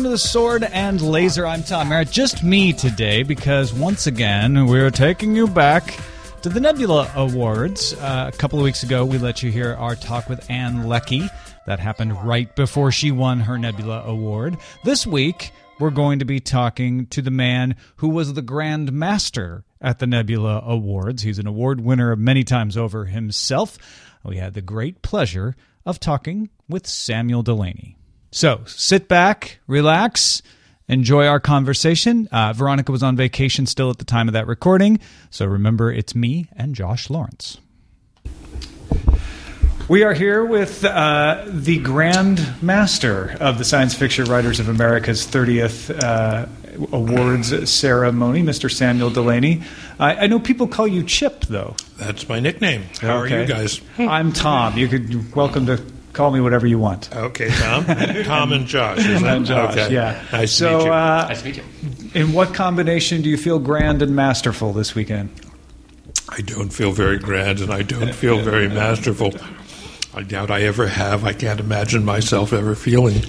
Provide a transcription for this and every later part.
Welcome to the Sword and Laser. I'm Tom Merritt. Just me today because once again we're taking you back to the Nebula Awards. Uh, a couple of weeks ago, we let you hear our talk with Ann Leckie. That happened right before she won her Nebula Award. This week, we're going to be talking to the man who was the Grand Master at the Nebula Awards. He's an award winner many times over himself. We had the great pleasure of talking with Samuel Delany. So sit back, relax, enjoy our conversation. Uh, Veronica was on vacation still at the time of that recording, so remember it's me and Josh Lawrence. We are here with uh, the Grand Master of the Science Fiction Writers of America's 30th uh, Awards ceremony, Mr. Samuel Delany. I, I, know people call you Chip, though. That's my nickname. How okay. are you guys? I'm Tom. You could welcome to call me whatever you want. Okay, Tom. Tom and Josh. Is and Josh, okay. yeah. Nice so, to meet you. Uh, nice to meet you. In what combination do you feel grand and masterful this weekend? I don't feel very grand and I don't feel very masterful. I doubt I ever have. I can't imagine myself ever feeling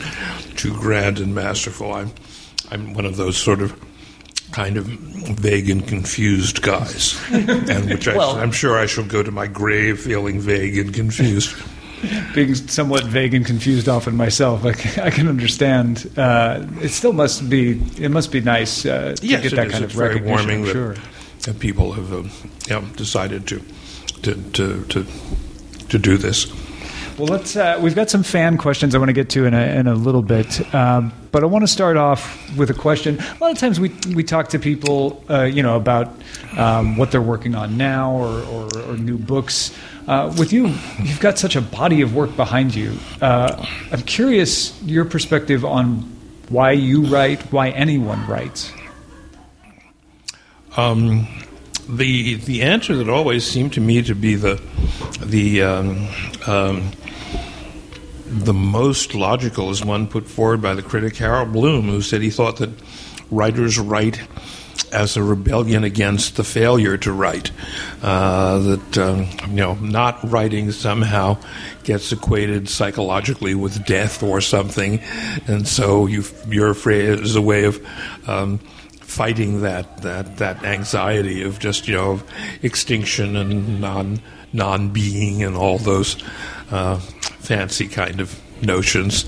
too grand and masterful. I'm, I'm one of those sort of kind of vague and confused guys, and which I, well, I'm sure I shall go to my grave feeling vague and confused being somewhat vague and confused often myself, I can, I can understand. Uh, it still must be it must be nice uh, to yes, get that is. kind it's of recognition. Very warming that, sure. that people have um, know, decided to to, to to to do this. Well, let's. Uh, we've got some fan questions I want to get to in a, in a little bit, um, but I want to start off with a question. A lot of times we we talk to people, uh, you know, about um, what they're working on now or, or, or new books. Uh, with you, you've got such a body of work behind you. Uh, I'm curious your perspective on why you write, why anyone writes. Um, the the answer that always seemed to me to be the the um, um, the most logical is one put forward by the critic Harold Bloom, who said he thought that writers write as a rebellion against the failure to write. Uh, that um, you know, not writing somehow gets equated psychologically with death or something, and so you you're afraid as a way of um, fighting that that that anxiety of just you know extinction and non non being and all those uh, fancy kind of notions,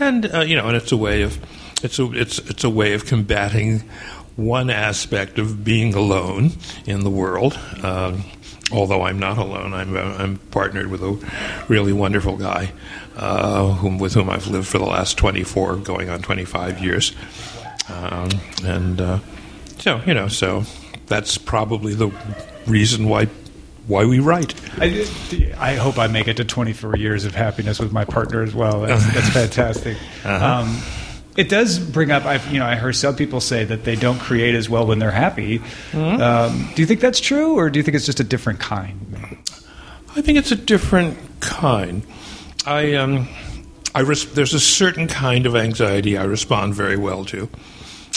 and uh, you know, and it's a way of it's a it's it's a way of combating one aspect of being alone in the world. Um, although I'm not alone, I'm, uh, I'm partnered with a really wonderful guy uh, whom, with whom I've lived for the last 24, going on 25 years. Um, and uh, so, you know, so that's probably the reason why why we write. I, I, hope I make it to 24 years of happiness with my partner as well. That's, that's fantastic. Uh-huh. Um, it does bring up. I've you know I heard some people say that they don't create as well when they're happy. Mm-hmm. Um, do you think that's true, or do you think it's just a different kind? I think it's a different kind. I um, I res- there's a certain kind of anxiety I respond very well to,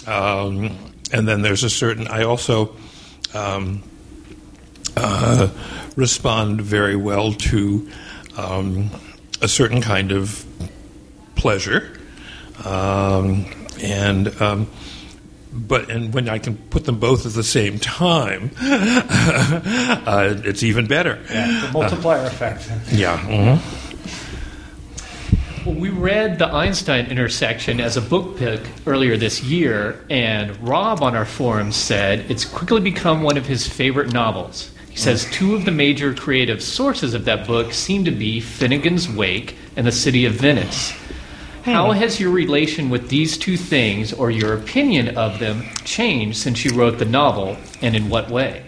um, and then there's a certain I also um, uh, respond very well to um, a certain kind of pleasure um, and um, but and when I can put them both at the same time, uh, it's even better. Yeah, the multiplier uh, effect. Yeah. Mm-hmm. Well, we read the Einstein intersection as a book pick earlier this year, and Rob on our forum said it's quickly become one of his favorite novels. He says two of the major creative sources of that book seem to be Finnegans Wake and The City of Venice. How hmm. has your relation with these two things, or your opinion of them, changed since you wrote the novel, and in what way?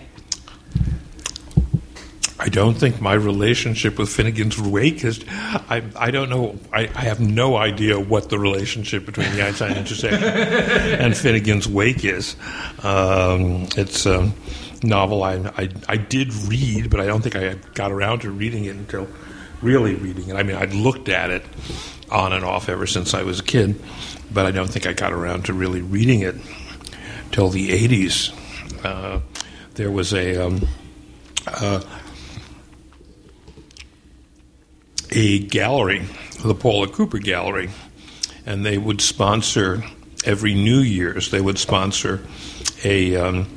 I don't think my relationship with Finnegans Wake is. I, I don't know. I, I have no idea what the relationship between the Einstein intersection and Finnegans Wake is. Um, it's a novel I, I, I did read, but I don't think I got around to reading it until really reading it. I mean, I'd looked at it on and off ever since I was a kid, but I don't think I got around to really reading it till the 80s. Uh, there was a um, uh, a gallery, the Paula Cooper Gallery, and they would sponsor every New Year's. They would sponsor a um,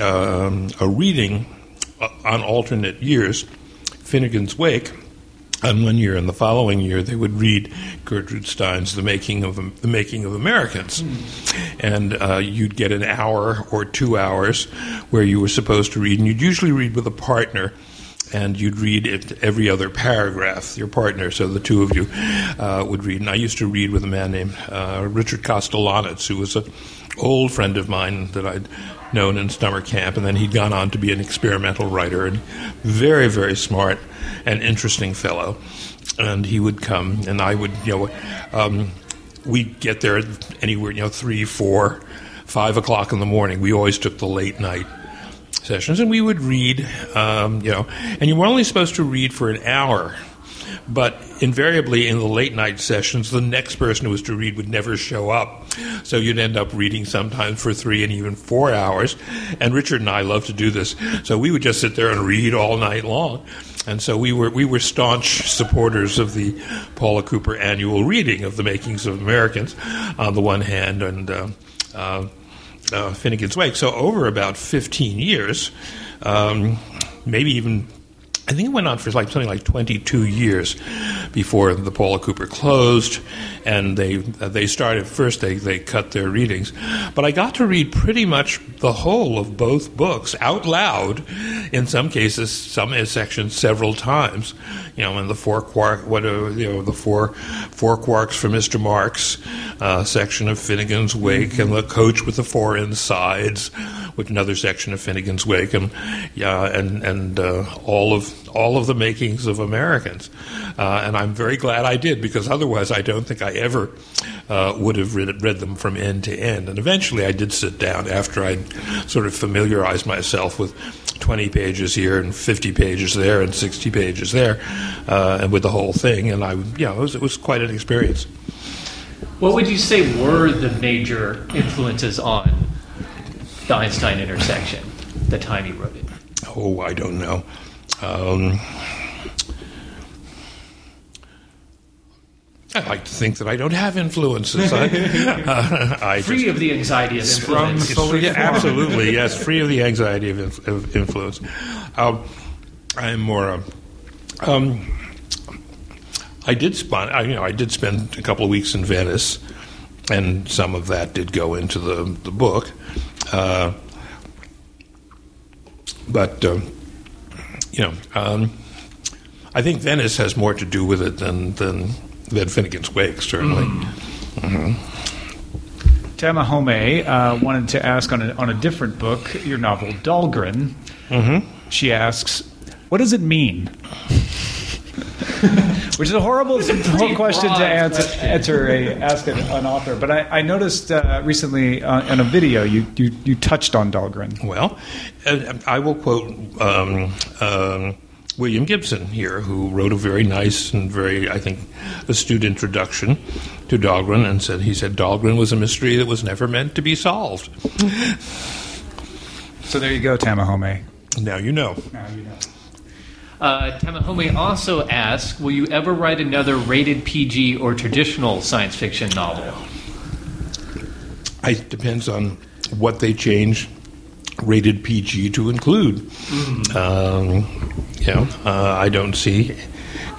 um, a reading uh, on alternate years, Finnegans Wake. On one year, and the following year, they would read Gertrude Stein's "The Making of the Making of Americans," and uh, you'd get an hour or two hours where you were supposed to read, and you'd usually read with a partner and you'd read it every other paragraph, your partner, so the two of you uh, would read. And I used to read with a man named uh, Richard Kostelanetz, who was an old friend of mine that I'd known in summer camp, and then he'd gone on to be an experimental writer, and very, very smart and interesting fellow. And he would come, and I would, you know, um, we'd get there anywhere, you know, three, four, five o'clock in the morning. We always took the late night sessions, and we would read, um, you know, and you were only supposed to read for an hour. But invariably, in the late night sessions, the next person who was to read would never show up. So you'd end up reading sometimes for three and even four hours. And Richard and I love to do this. So we would just sit there and read all night long. And so we were we were staunch supporters of the Paula Cooper annual reading of the makings of Americans, on the one hand, and uh, uh, uh, Finnegans Wake. So over about 15 years, um, maybe even I think it went on for like something like 22 years before the Paula Cooper closed, and they uh, they started first. They they cut their readings, but I got to read pretty much the whole of both books out loud. In some cases, some sections several times. You know, in the four quark, what are, you know the four four quarks for Mr. Marx uh, section of Finnegans Wake, and the coach with the four insides with another section of Finnegans Wake, and yeah, and and uh, all of all of the makings of Americans. Uh, and I'm very glad I did because otherwise I don't think I ever uh, would have read, read, them from end to end. And eventually I did sit down after I'd sort of familiarized myself with 20 pages here and 50 pages there and 60 pages there, uh, and with the whole thing. And I, you know, it was, it was quite an experience. What would you say were the major influences on the Einstein intersection, the time he wrote it? Oh, I don't know. Um, I like to think that I don't have influences. I, uh, I free of the anxiety of influence. Free, absolutely, yes, free of the anxiety of, inf- of influence. Um, I'm more. Um, I did spend, I, you know, I did spend a couple of weeks in Venice, and some of that did go into the the book. Uh, but uh, you know, um, I think Venice has more to do with it than than than Finnegans Wake, certainly. Mm-hmm. Tamahome uh, wanted to ask on a, on a different book, your novel Dhalgren. Mm-hmm. She asks, "What does it mean?" Which is a horrible question to answer, question. answer a, ask an author. But I, I noticed uh, recently uh, in a video you, you, you touched on Dhalgren. Well, uh, I will quote um, um, William Gibson here, who wrote a very nice and very, I think, astute introduction to Dhalgren, and said he said Dhalgren was a mystery that was never meant to be solved. So there you go, Tamahome. Now you know. Now you know. Uh, Tamahome also asks, "Will you ever write another rated PG or traditional science fiction novel?" It depends on what they change rated PG to include. Mm-hmm. Um, you know, uh, I don't see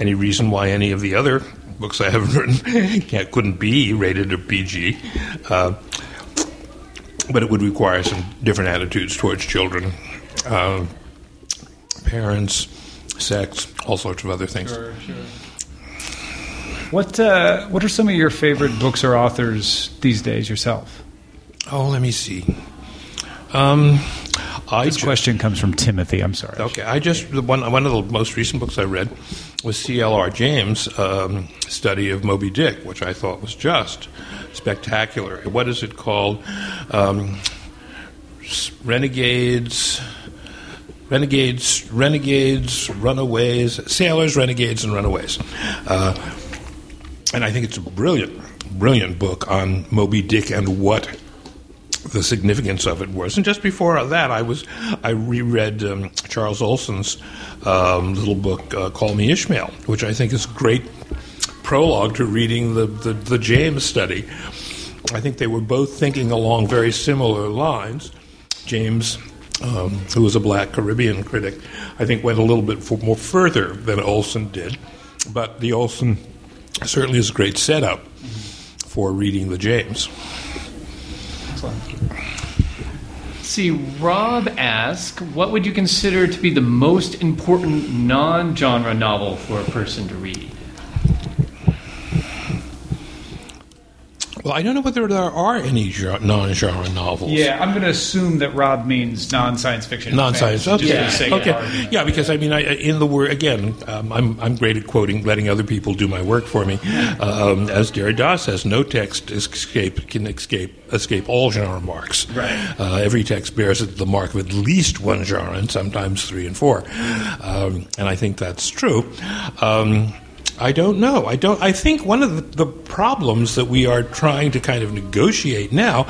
any reason why any of the other books I have written can't, couldn't be rated a PG. Uh, but it would require some different attitudes towards children, uh, parents, sex, all sorts of other things. Sure, sure. What uh, What are some of your favorite books or authors these days yourself? Oh, let me see. Um, I this ju- question comes from Timothy. I'm sorry. Okay, I just one one of the most recent books I read was C.L.R. James' um, study of Moby Dick, which I thought was just spectacular. What is it called? Um, renegades. Renegades, renegades, runaways, sailors, renegades, and runaways. Uh, and I think it's a brilliant, brilliant book on Moby Dick and what the significance of it was. And just before that, I was I reread um, Charles Olson's um, little book uh, "Call Me Ishmael," which I think is a great, prologue to reading the, the, the James study. I think they were both thinking along very similar lines. James, um, who was a black Caribbean critic, I think went a little bit for, more further than Olson did. But the Olson certainly is a great setup for reading the James. See, Rob asked, what would you consider to be the most important non genre novel for a person to read? Well, I don't know whether there are any non-genre novels. Yeah, I'm going to assume that Rob means non-science fiction. Non-science. Okay. Yeah. okay. Yeah, because I mean, I, in the word again, um, I'm I'm great at quoting, letting other people do my work for me. Um, as Derrida says, no text escape can escape escape all genre marks. Right. Uh, every text bears the mark of at least one genre, and sometimes three and four. Um, and I think that's true. I don't know. I don't. I think one of the, the, problems that we are trying to kind of negotiate now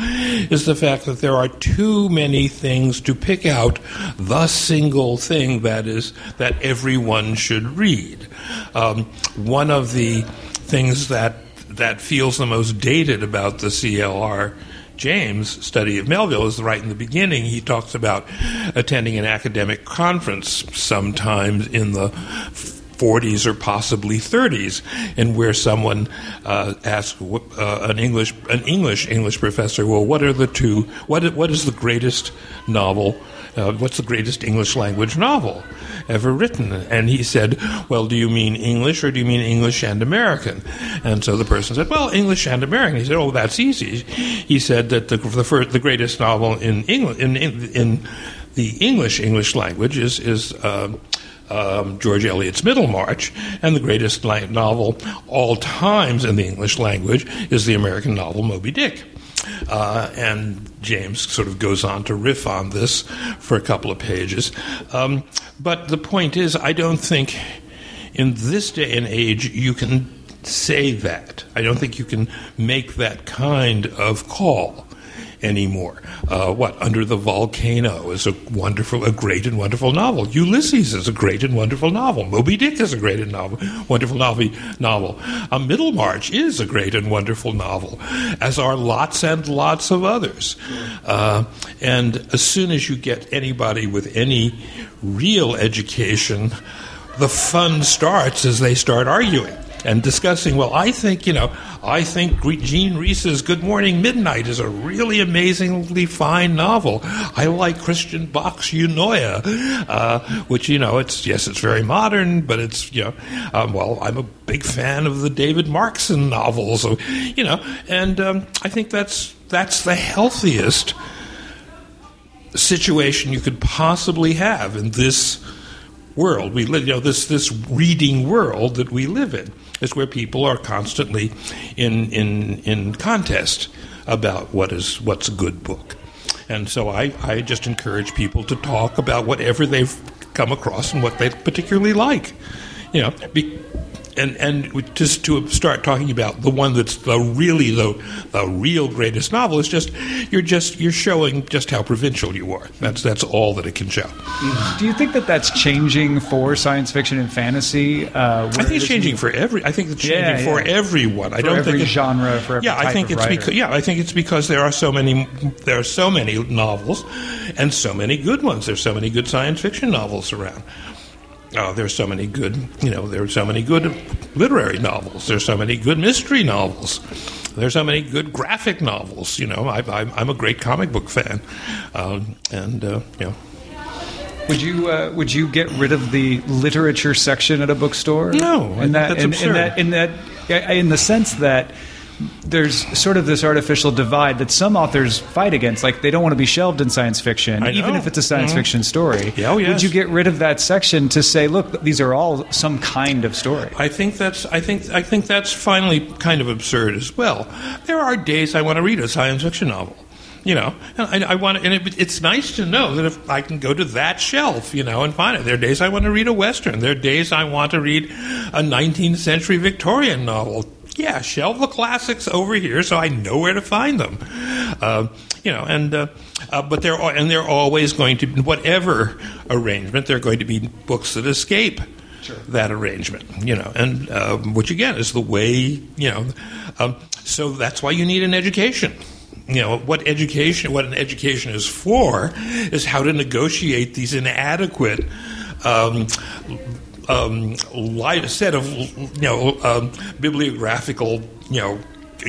is the fact that there are too many things to pick out the single thing that is that everyone should read. Um, one of the things that that feels the most dated about the CLR. James' study of Melville is right in the beginning. He talks about attending an academic conference sometimes in the 40s or possibly 30s, and where someone uh, asks uh, an English an English English professor, "Well, what are the two? What what is the greatest novel? Uh, what's the greatest English language novel ever written?" And he said, "Well, do you mean English or do you mean English and American?" And so the person said, "Well, English and American." He said, "Oh, that's easy." He said that the the, first, the greatest novel in England in, in, in the English English language is is uh, um, George Eliot's Middlemarch, and the greatest novel all times in the English language is the American novel Moby Dick. Uh, and James sort of goes on to riff on this for a couple of pages. Um, but the point is, I don't think in this day and age you can say that. I don't think you can make that kind of call anymore. Uh, what Under the Volcano is a wonderful, a great and wonderful novel. Ulysses is a great and wonderful novel. Moby Dick is a great and novel, wonderful novel. Novel. A Middlemarch is a great and wonderful novel, as are lots and lots of others. Uh, and as soon as you get anybody with any real education, the fun starts as they start arguing and discussing, well, I think, you know, I think Jean Rhys's Good Morning Midnight is a really amazingly fine novel. I like Christian Bök's Eunoia, uh, which, you know, it's, yes, it's very modern, but it's, you know, um, well, I'm a big fan of the David Markson novels, so, you know, and um, I think that's, that's the healthiest situation you could possibly have in this world we live you know this this reading world that we live in is where people are constantly in in in contest about what is what's a good book. And so I, I just encourage people to talk about whatever they've come across and what they particularly like. You know, be, and and just to start talking about the one that's the really the the real greatest novel is just you're just you're showing just how provincial you are. That's that's all that it can show. Do you think that that's changing for science fiction and fantasy? Uh, I think it's changing for every. I think it's changing yeah, yeah. for everyone. For I don't every think genre for every yeah. I think it's because yeah. I think it's because there are so many there are so many novels and so many good ones. There's so many good science fiction novels around. Oh, there's so many good, you know, there's so many good literary novels. There's so many good mystery novels. There's so many good graphic novels. You know, I, am a great comic book fan, um, and uh, you know. Would you uh, would you get rid of the literature section at a bookstore? No, in that, in, in, that in that in the sense that there's sort of this artificial divide that some authors fight against. Like they don't want to be shelved in science fiction, even if it's a science mm-hmm. fiction story. Yeah, oh, yes. Would you get rid of that section to say, look, these are all some kind of story? I think that's I think I think that's finally kind of absurd as well. There are days I want to read a science fiction novel you know and I, I want and it, it's nice to know that if I can go to that shelf, you know, and find it. There are days I want to read a western. There are days I want to read a 19th century Victorian novel yeah, shelve the classics over here so I know where to find them. Uh, you know, and uh, uh, but they're and they're always going to whatever arrangement. They're going to be books that escape that arrangement. You know, and uh, which again is the way you know. Um, so that's why you need an education. You know what education, what an education is for, is how to negotiate these inadequate. Um, um, light, set of you know um, bibliographical you know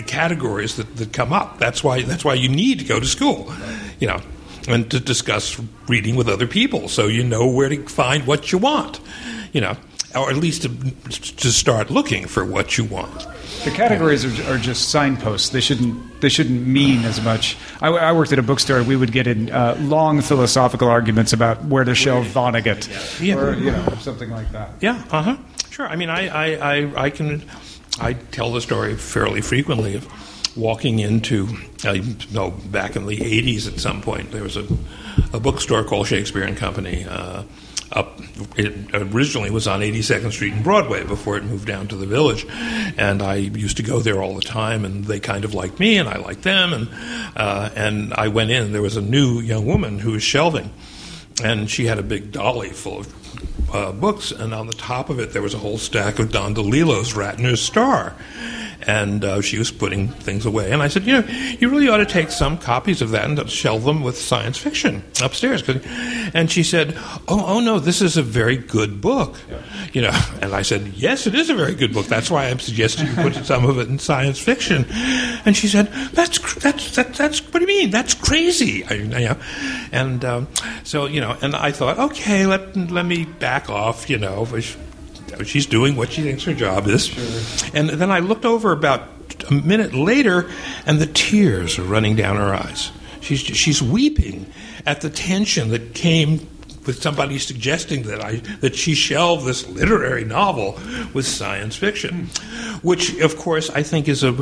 categories that, that come up. That's why that's why you need to go to school, you know, and to discuss reading with other people, so you know where to find what you want, you know, or at least to, to start looking for what you want. The categories are, are, just signposts. They shouldn't they shouldn't mean as much. I, I worked at a bookstore. We would get in uh, long philosophical arguments about where to shelve Vonnegut, yeah. or you know something like that. Yeah. Uh huh. Sure. I mean, I, I, I, I can I tell the story fairly frequently of walking into, uh, no, back in the 80s at some point, there was a, a bookstore called Shakespeare and Company. Uh, up, it originally was on 82nd Street and Broadway before it moved down to the Village, and I used to go there all the time, and they kind of liked me, and I liked them, and uh, and I went in. and There was a new young woman who was shelving, and she had a big dolly full of uh, books, and on the top of it there was a whole stack of Don DeLillo's Ratner's Star and uh, she was putting things away. And I said, you know, you really ought to take some copies of that and shelve them with science fiction upstairs. And she said, oh, oh no, this is a very good book. Yeah. You know, and I said, yes, it is a very good book. That's why I'm suggesting you put some of it in science fiction. And she said, that's that's that, that's what do you mean? That's crazy. I, you know, and um, so you know, and I thought, okay, let let me back off. You know, she's doing what she thinks her job is. Sure. And then I looked over about a minute later, and the tears are running down her eyes. She's she's weeping at the tension that came with somebody suggesting that I that she shelved this literary novel with science fiction, which of course I think is a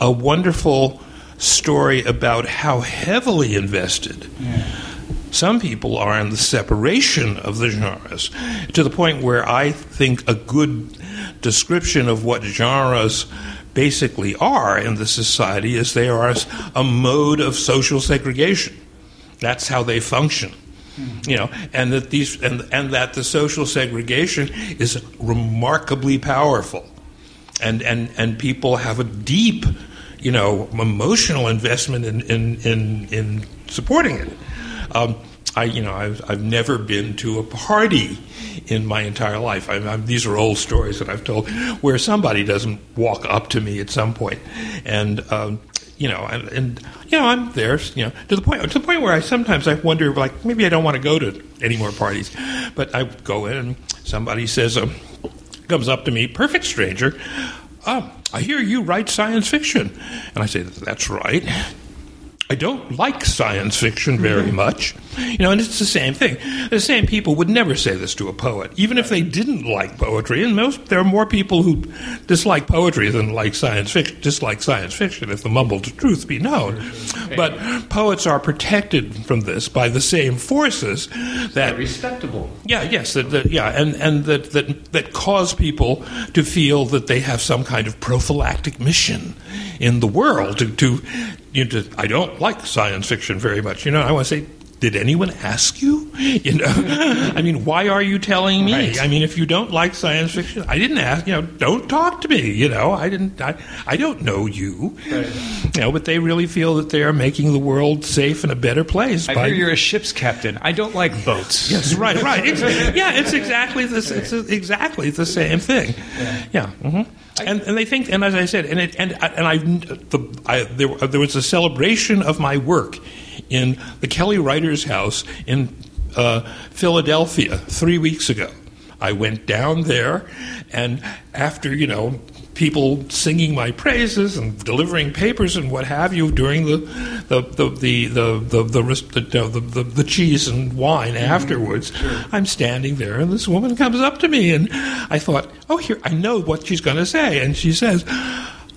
a wonderful story about how heavily invested. Yeah some people are in the separation of the genres to the point where I think a good description of what genres basically are in the society is they are a mode of social segregation. That's how they function. You know, and that these and, and that the social segregation is remarkably powerful. And and and people have a deep, you know, emotional investment in in, in, in supporting it. Um, I, you know, I've, I've never been to a party in my entire life. I, these are old stories that I've told where somebody doesn't walk up to me at some point, and um, you know, and, and, you know, I'm there, you know, to the point to the point where I sometimes I wonder, like, maybe I don't want to go to any more parties, but I go in and somebody says, um, comes up to me, perfect stranger. Oh, I hear you write science fiction, and I say, that's right. I don't like science fiction very mm-hmm. much. You know, and it's the same thing. The same people would never say this to a poet, even if they didn't like poetry. And most there are more people who dislike poetry than like science fiction, dislike science fiction, if the mumbled truth be known. But poets are protected from this by the same forces that They're respectable. Yeah, yes, that, that, yeah, and and that, that that cause people to feel that they have some kind of prophylactic mission in the world to to you know, I don't like science fiction very much. You know, I want to say, did anyone ask you? You know, I mean, why are you telling me? Right. I mean, if you don't like science fiction, I didn't ask. You know, don't talk to me. You know, I didn't. I, I don't know you. Right. You know, but they really feel that they are making the world safe and a better place. I by, hear you're a ship's captain. I don't like boats. yes, right, right. It's, yeah, it's exactly this. It's exactly the same thing. Yeah. yeah. Mm-hmm and, and they think, and as I said, and it, and and I, the, I there, there was a celebration of my work in the Kelly Writers House in uh, Philadelphia three weeks ago. I went down there, and after you know people singing my praises and delivering papers and what have you during the the the the the the, the, the, the, cheese and wine mm-hmm. afterwards. Sure. I'm standing there, and this woman comes up to me, and I thought, oh, here, I know what she's going to say, and she says.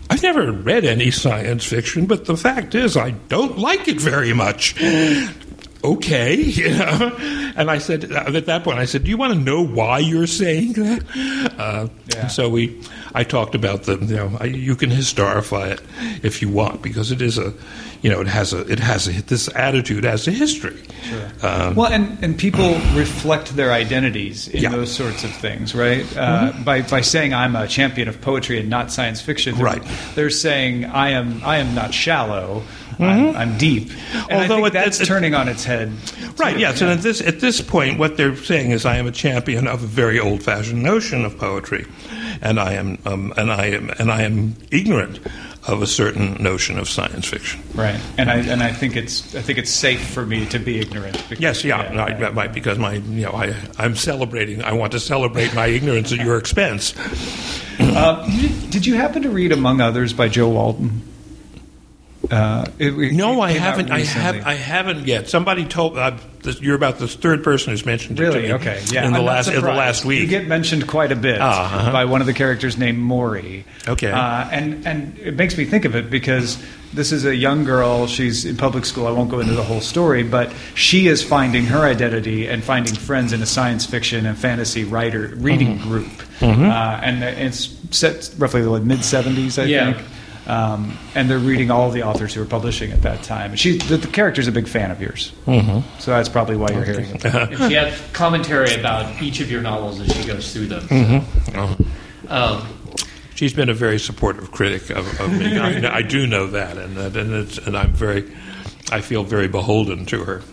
I've never read any science fiction, but the fact is, I don't like it very much. Okay, you know. And I said at that point, I said, "Do you want to know why you're saying that?" Uh, Yeah. So we, I talked about the, you know, I, you can historify it if you want because it is a, you know, it has a, it has a, this attitude has a history. Um, Well, and, and people reflect their identities in Yeah. Mm-hmm. those sorts of things, right? Uh, by, by saying I'm a champion of poetry and not science fiction, they're- Right. They're saying I am I am not shallow, I'm, I'm deep. And I Mm-hmm. Although it- that's it- turning on its head. Right. too. Yes. And at this at this point, what they're saying is, I am a champion of a very old-fashioned notion of poetry, and I am um, and I am and I am ignorant of a certain notion of science fiction. Right, and I and I think it's I think it's safe for me to be ignorant. because- Yes. Yeah. I- yeah. right, because my you know I I'm celebrating. I want to celebrate my ignorance at your expense. Uh, did you happen to read Among Others by Jo Walton? Uh, it- it No, I haven't. I have. I haven't yet. Somebody told. Uh, this, you're about the third person who's mentioned it to Really? me Okay. Yeah. In the I'm last in the last week. you get mentioned quite a bit uh-huh. by one of the characters named Mori. Okay. Uh, and and it makes me think of it because this is a young girl. She's in public school. I won't go into the whole story, but she is finding her identity and finding friends in a science fiction and fantasy writer reading Mm-hmm. group. Uh, and it's set roughly the mid '70s, I Yeah. think. Um, and they're reading all the authors who were publishing at that time. She, the, the character's a big fan of yours, mm-hmm. so that's probably why you're hearing it. and she has commentary about each of your novels as she goes through them. Mm-hmm. Um, She's been a very supportive critic of, of me. I, I do know that, and that, and, it's, and I'm very, I feel very beholden to her.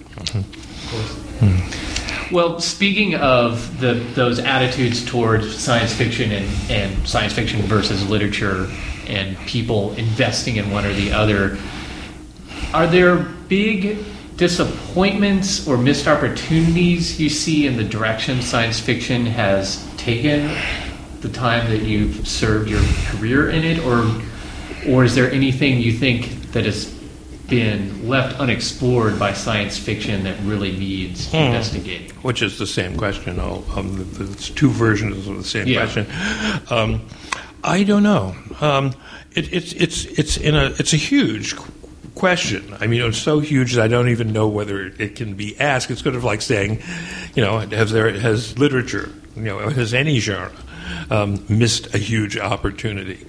Well, speaking of the, those attitudes towards science fiction and, and science fiction versus literature and people investing in one or the other, are there big disappointments or missed opportunities you see in the direction science fiction has taken the time that you've served your career in it, or or is there anything you think that has been left unexplored by science fiction that really needs investigating? Which is the same question. Oh, um, it's two versions of the same Yeah. question. Um, I don't know. Um, it, it's it's it's in a it's a huge question. I mean, it's so huge that I don't even know whether it can be asked. It's sort of like saying, you know, has there has literature, you know, has any genre um, missed a huge opportunity?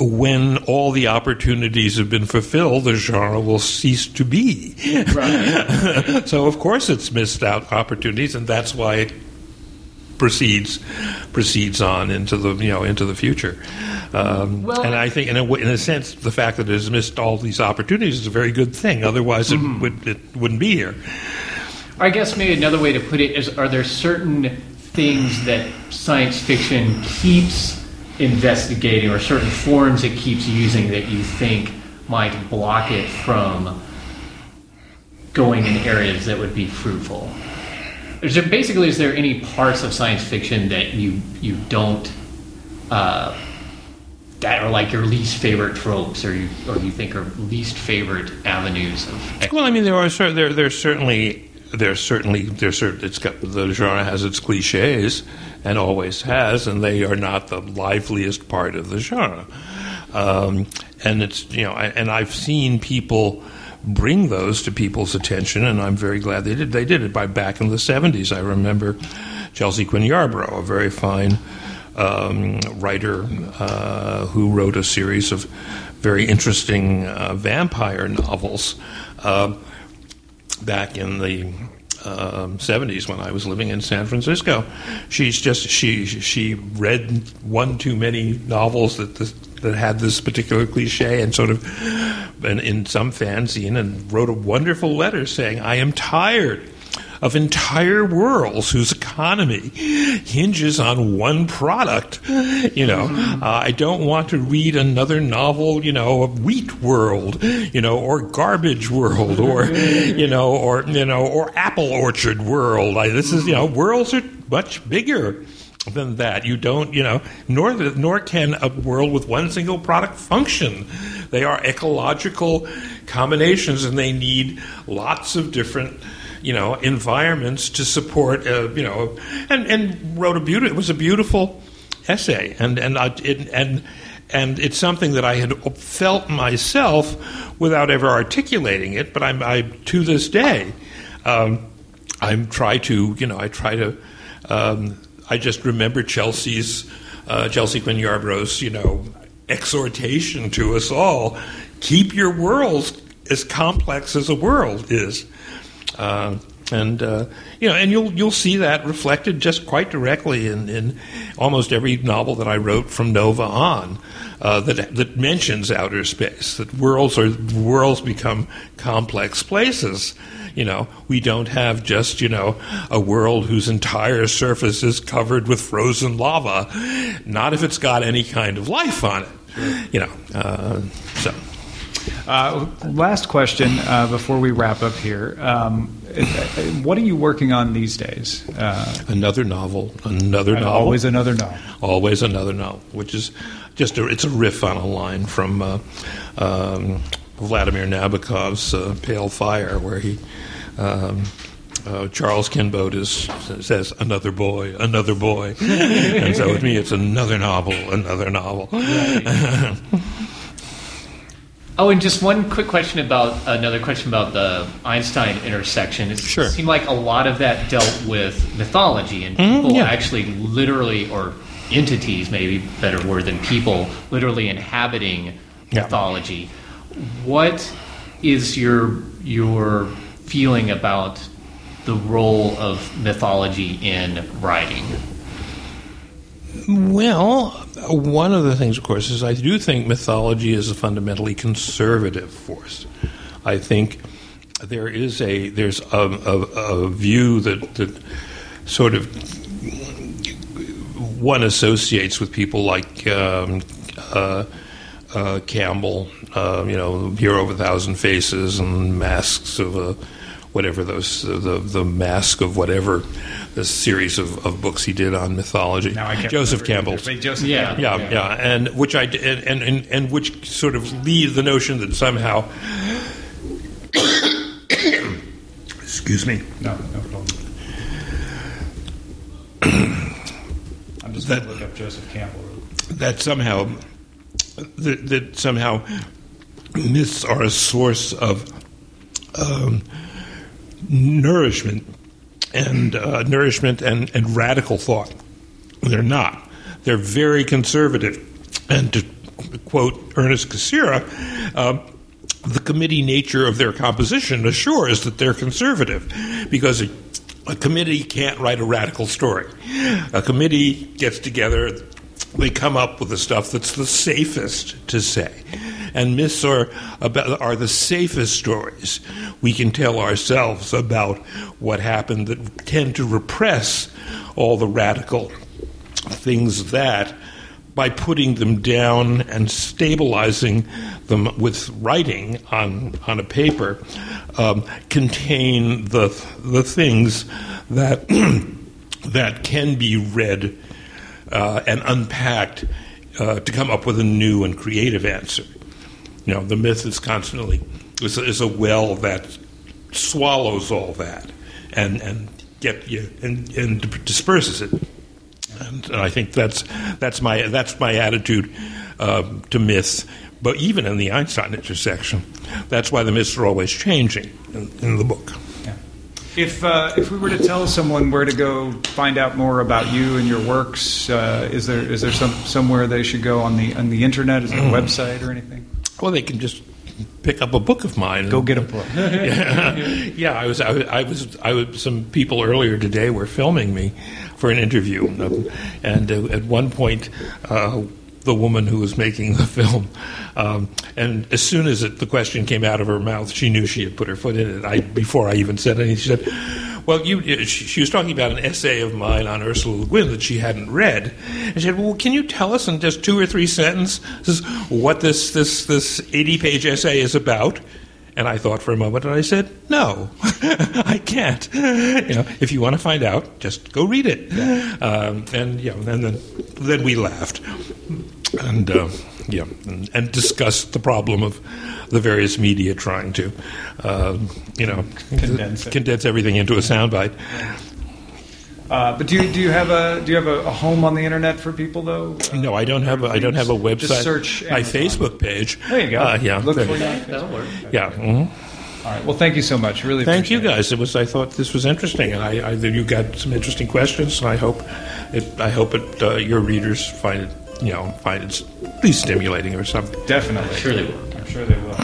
When all the opportunities have been fulfilled, the genre will cease to be. so, of course, it's missed out opportunities, and that's why it proceeds proceeds on into the you know into the future. Um, Well- and I think, in a, w- in a sense, the fact that it has missed all these opportunities is a very good thing. Otherwise, it would it wouldn't be here. I guess maybe another way to put it is are there certain things that science fiction keeps investigating or certain forms it keeps using that you think might block it from going in areas that would be fruitful? Is there basically is there any parts of science fiction that you you don't uh, that are like your least favorite tropes or you or you think are least favorite avenues of Well, I mean, there are there there's certainly there's certainly there's certain it's got the genre has its cliches and always has, and they are not the liveliest part of the genre. Um, and it's you know, I, and I've seen people bring those to people's attention, and I'm very glad they did. They did it by back in the '70s. I remember Chelsea Quinn Yarbro, a very fine um, writer uh, who wrote a series of very interesting uh, vampire novels uh, back in the um, 70s when I was living in San Francisco. She's just she she read one too many novels that this, that had this particular cliche and sort of and in some fanzine and wrote a wonderful letter saying I am tired of entire worlds whose economy hinges on one product. You know, uh, I don't want to read another novel, you know, of Wheat World, you know, or Garbage World, or you know, or you know, or Apple Orchard World. I, this is, you know, worlds are much bigger than that. You don't, you know, nor nor can a world with one single product function. They are ecological combinations, and they need lots of different you know environments to support uh, you know and and wrote a beautiful it was a beautiful essay and and I, it, and and it's something that I had felt myself without ever articulating it. But I'm I, to this day, um, I try to you know I try to. Um, I just remember Chelsea's uh, Chelsea Quinn Yarbro's you know exhortation to us all: keep your worlds as complex as a world is. Uh, and uh, you know, and you'll you'll see that reflected just quite directly in, in almost every novel that I wrote from Nova on. Uh, that that mentions outer space. That worlds are worlds become complex places. You know, we don't have just you know a world whose entire surface is covered with frozen lava. Not if it's got any kind of life on it. You know, uh, so. Uh, last question uh, before we wrap up here. Um, what are you working on these days? Uh, another novel, another novel, always another novel, always another novel, which is just a, it's a riff on a line from uh, um, Vladimir Nabokov's uh, Pale Fire, where he. Um, uh, Charles Kinbote is, says another boy, another boy, and so with me it's another novel, another novel. Right. Oh, and just one quick question about another question about the Einstein intersection. It sure. seemed like a lot of that dealt with mythology and mm-hmm, people mm, yeah. actually literally, or entities, maybe better word than people, literally inhabiting yeah. mythology. What is your your feeling about the role of mythology in writing? Well, one of the things, of course, is I do think mythology is a fundamentally conservative force. I think there is a there's a, a, a view that that sort of one associates with people like um, uh, uh, Campbell, uh, you know, Hero of a Thousand Faces and Masks of a whatever those the the mask of whatever the series of, of books he did on mythology. Joseph Campbell. Joseph yeah, yeah, yeah, yeah, and which I and, and and which sort of leaves the notion that somehow. excuse me. No, no problem. I'm just going to look up Joseph Campbell. That somehow, that, that somehow, myths are a source of um, nourishment and uh, nourishment and, and radical thought. They're not. They're very conservative. And to quote Ernest Cassirer, uh, the committee nature of their composition assures that they're conservative because a committee can't write a radical story. A committee gets together, they come up with the stuff that's the safest to say and myths are about, are the safest stories we can tell ourselves about what happened that tend to repress all the radical things that by putting them down and stabilizing them with writing on on a paper um, contain the the things that that can be read uh, and unpacked uh, to come up with a new and creative answer. You know, the myth is constantly is a, is a well that swallows all that and and get you and, and disperses it. And, and, I think that's that's my that's my attitude uh, to myths. But even in the Einstein intersection, that's why the myths are always changing in, in the book. If uh, if we were to tell someone where to go find out more about you and your works, uh, is there is there some somewhere they should go on the on the internet? Is there a mm. website or anything? Well, they can just pick up a book of mine. Go get a book. yeah, yeah. I was, I, I, was, I was. Some people earlier today were filming me for an interview, and uh, at one point. Uh, the woman who was making the film. Um, and as soon as it, the question came out of her mouth, she knew she had put her foot in it. I, before I even said anything, she said, well, you, she, she was talking about an essay of mine on Ursula Le Guin that she hadn't read. And she said, well, can you tell us in just two or three sentences what this, this, this 80 page essay is about? And I thought for a moment, and I said, "No, I can't. You know, if you want to find out, just go read it." Um, and you know, and then then we laughed, and uh, yeah, and, and, discussed the problem of the various media trying to, uh, you know, condense, condense everything into a soundbite. Uh, but do you, do you have a do you have a, a home on the internet for people though? No, I don't have a, I don't have a website. Just search my Facebook page. There you go. Uh, yeah, Look for that. That'll work. Yeah. mhm. All right. Well, thank you so much. Really. Thank you appreciate it. guys. It was. I thought this was interesting, and I, I you got some interesting questions, and I hope it. I hope it. Uh, your readers find it. You know, find it at least stimulating or something. Definitely. Sure they will. I'm sure they will.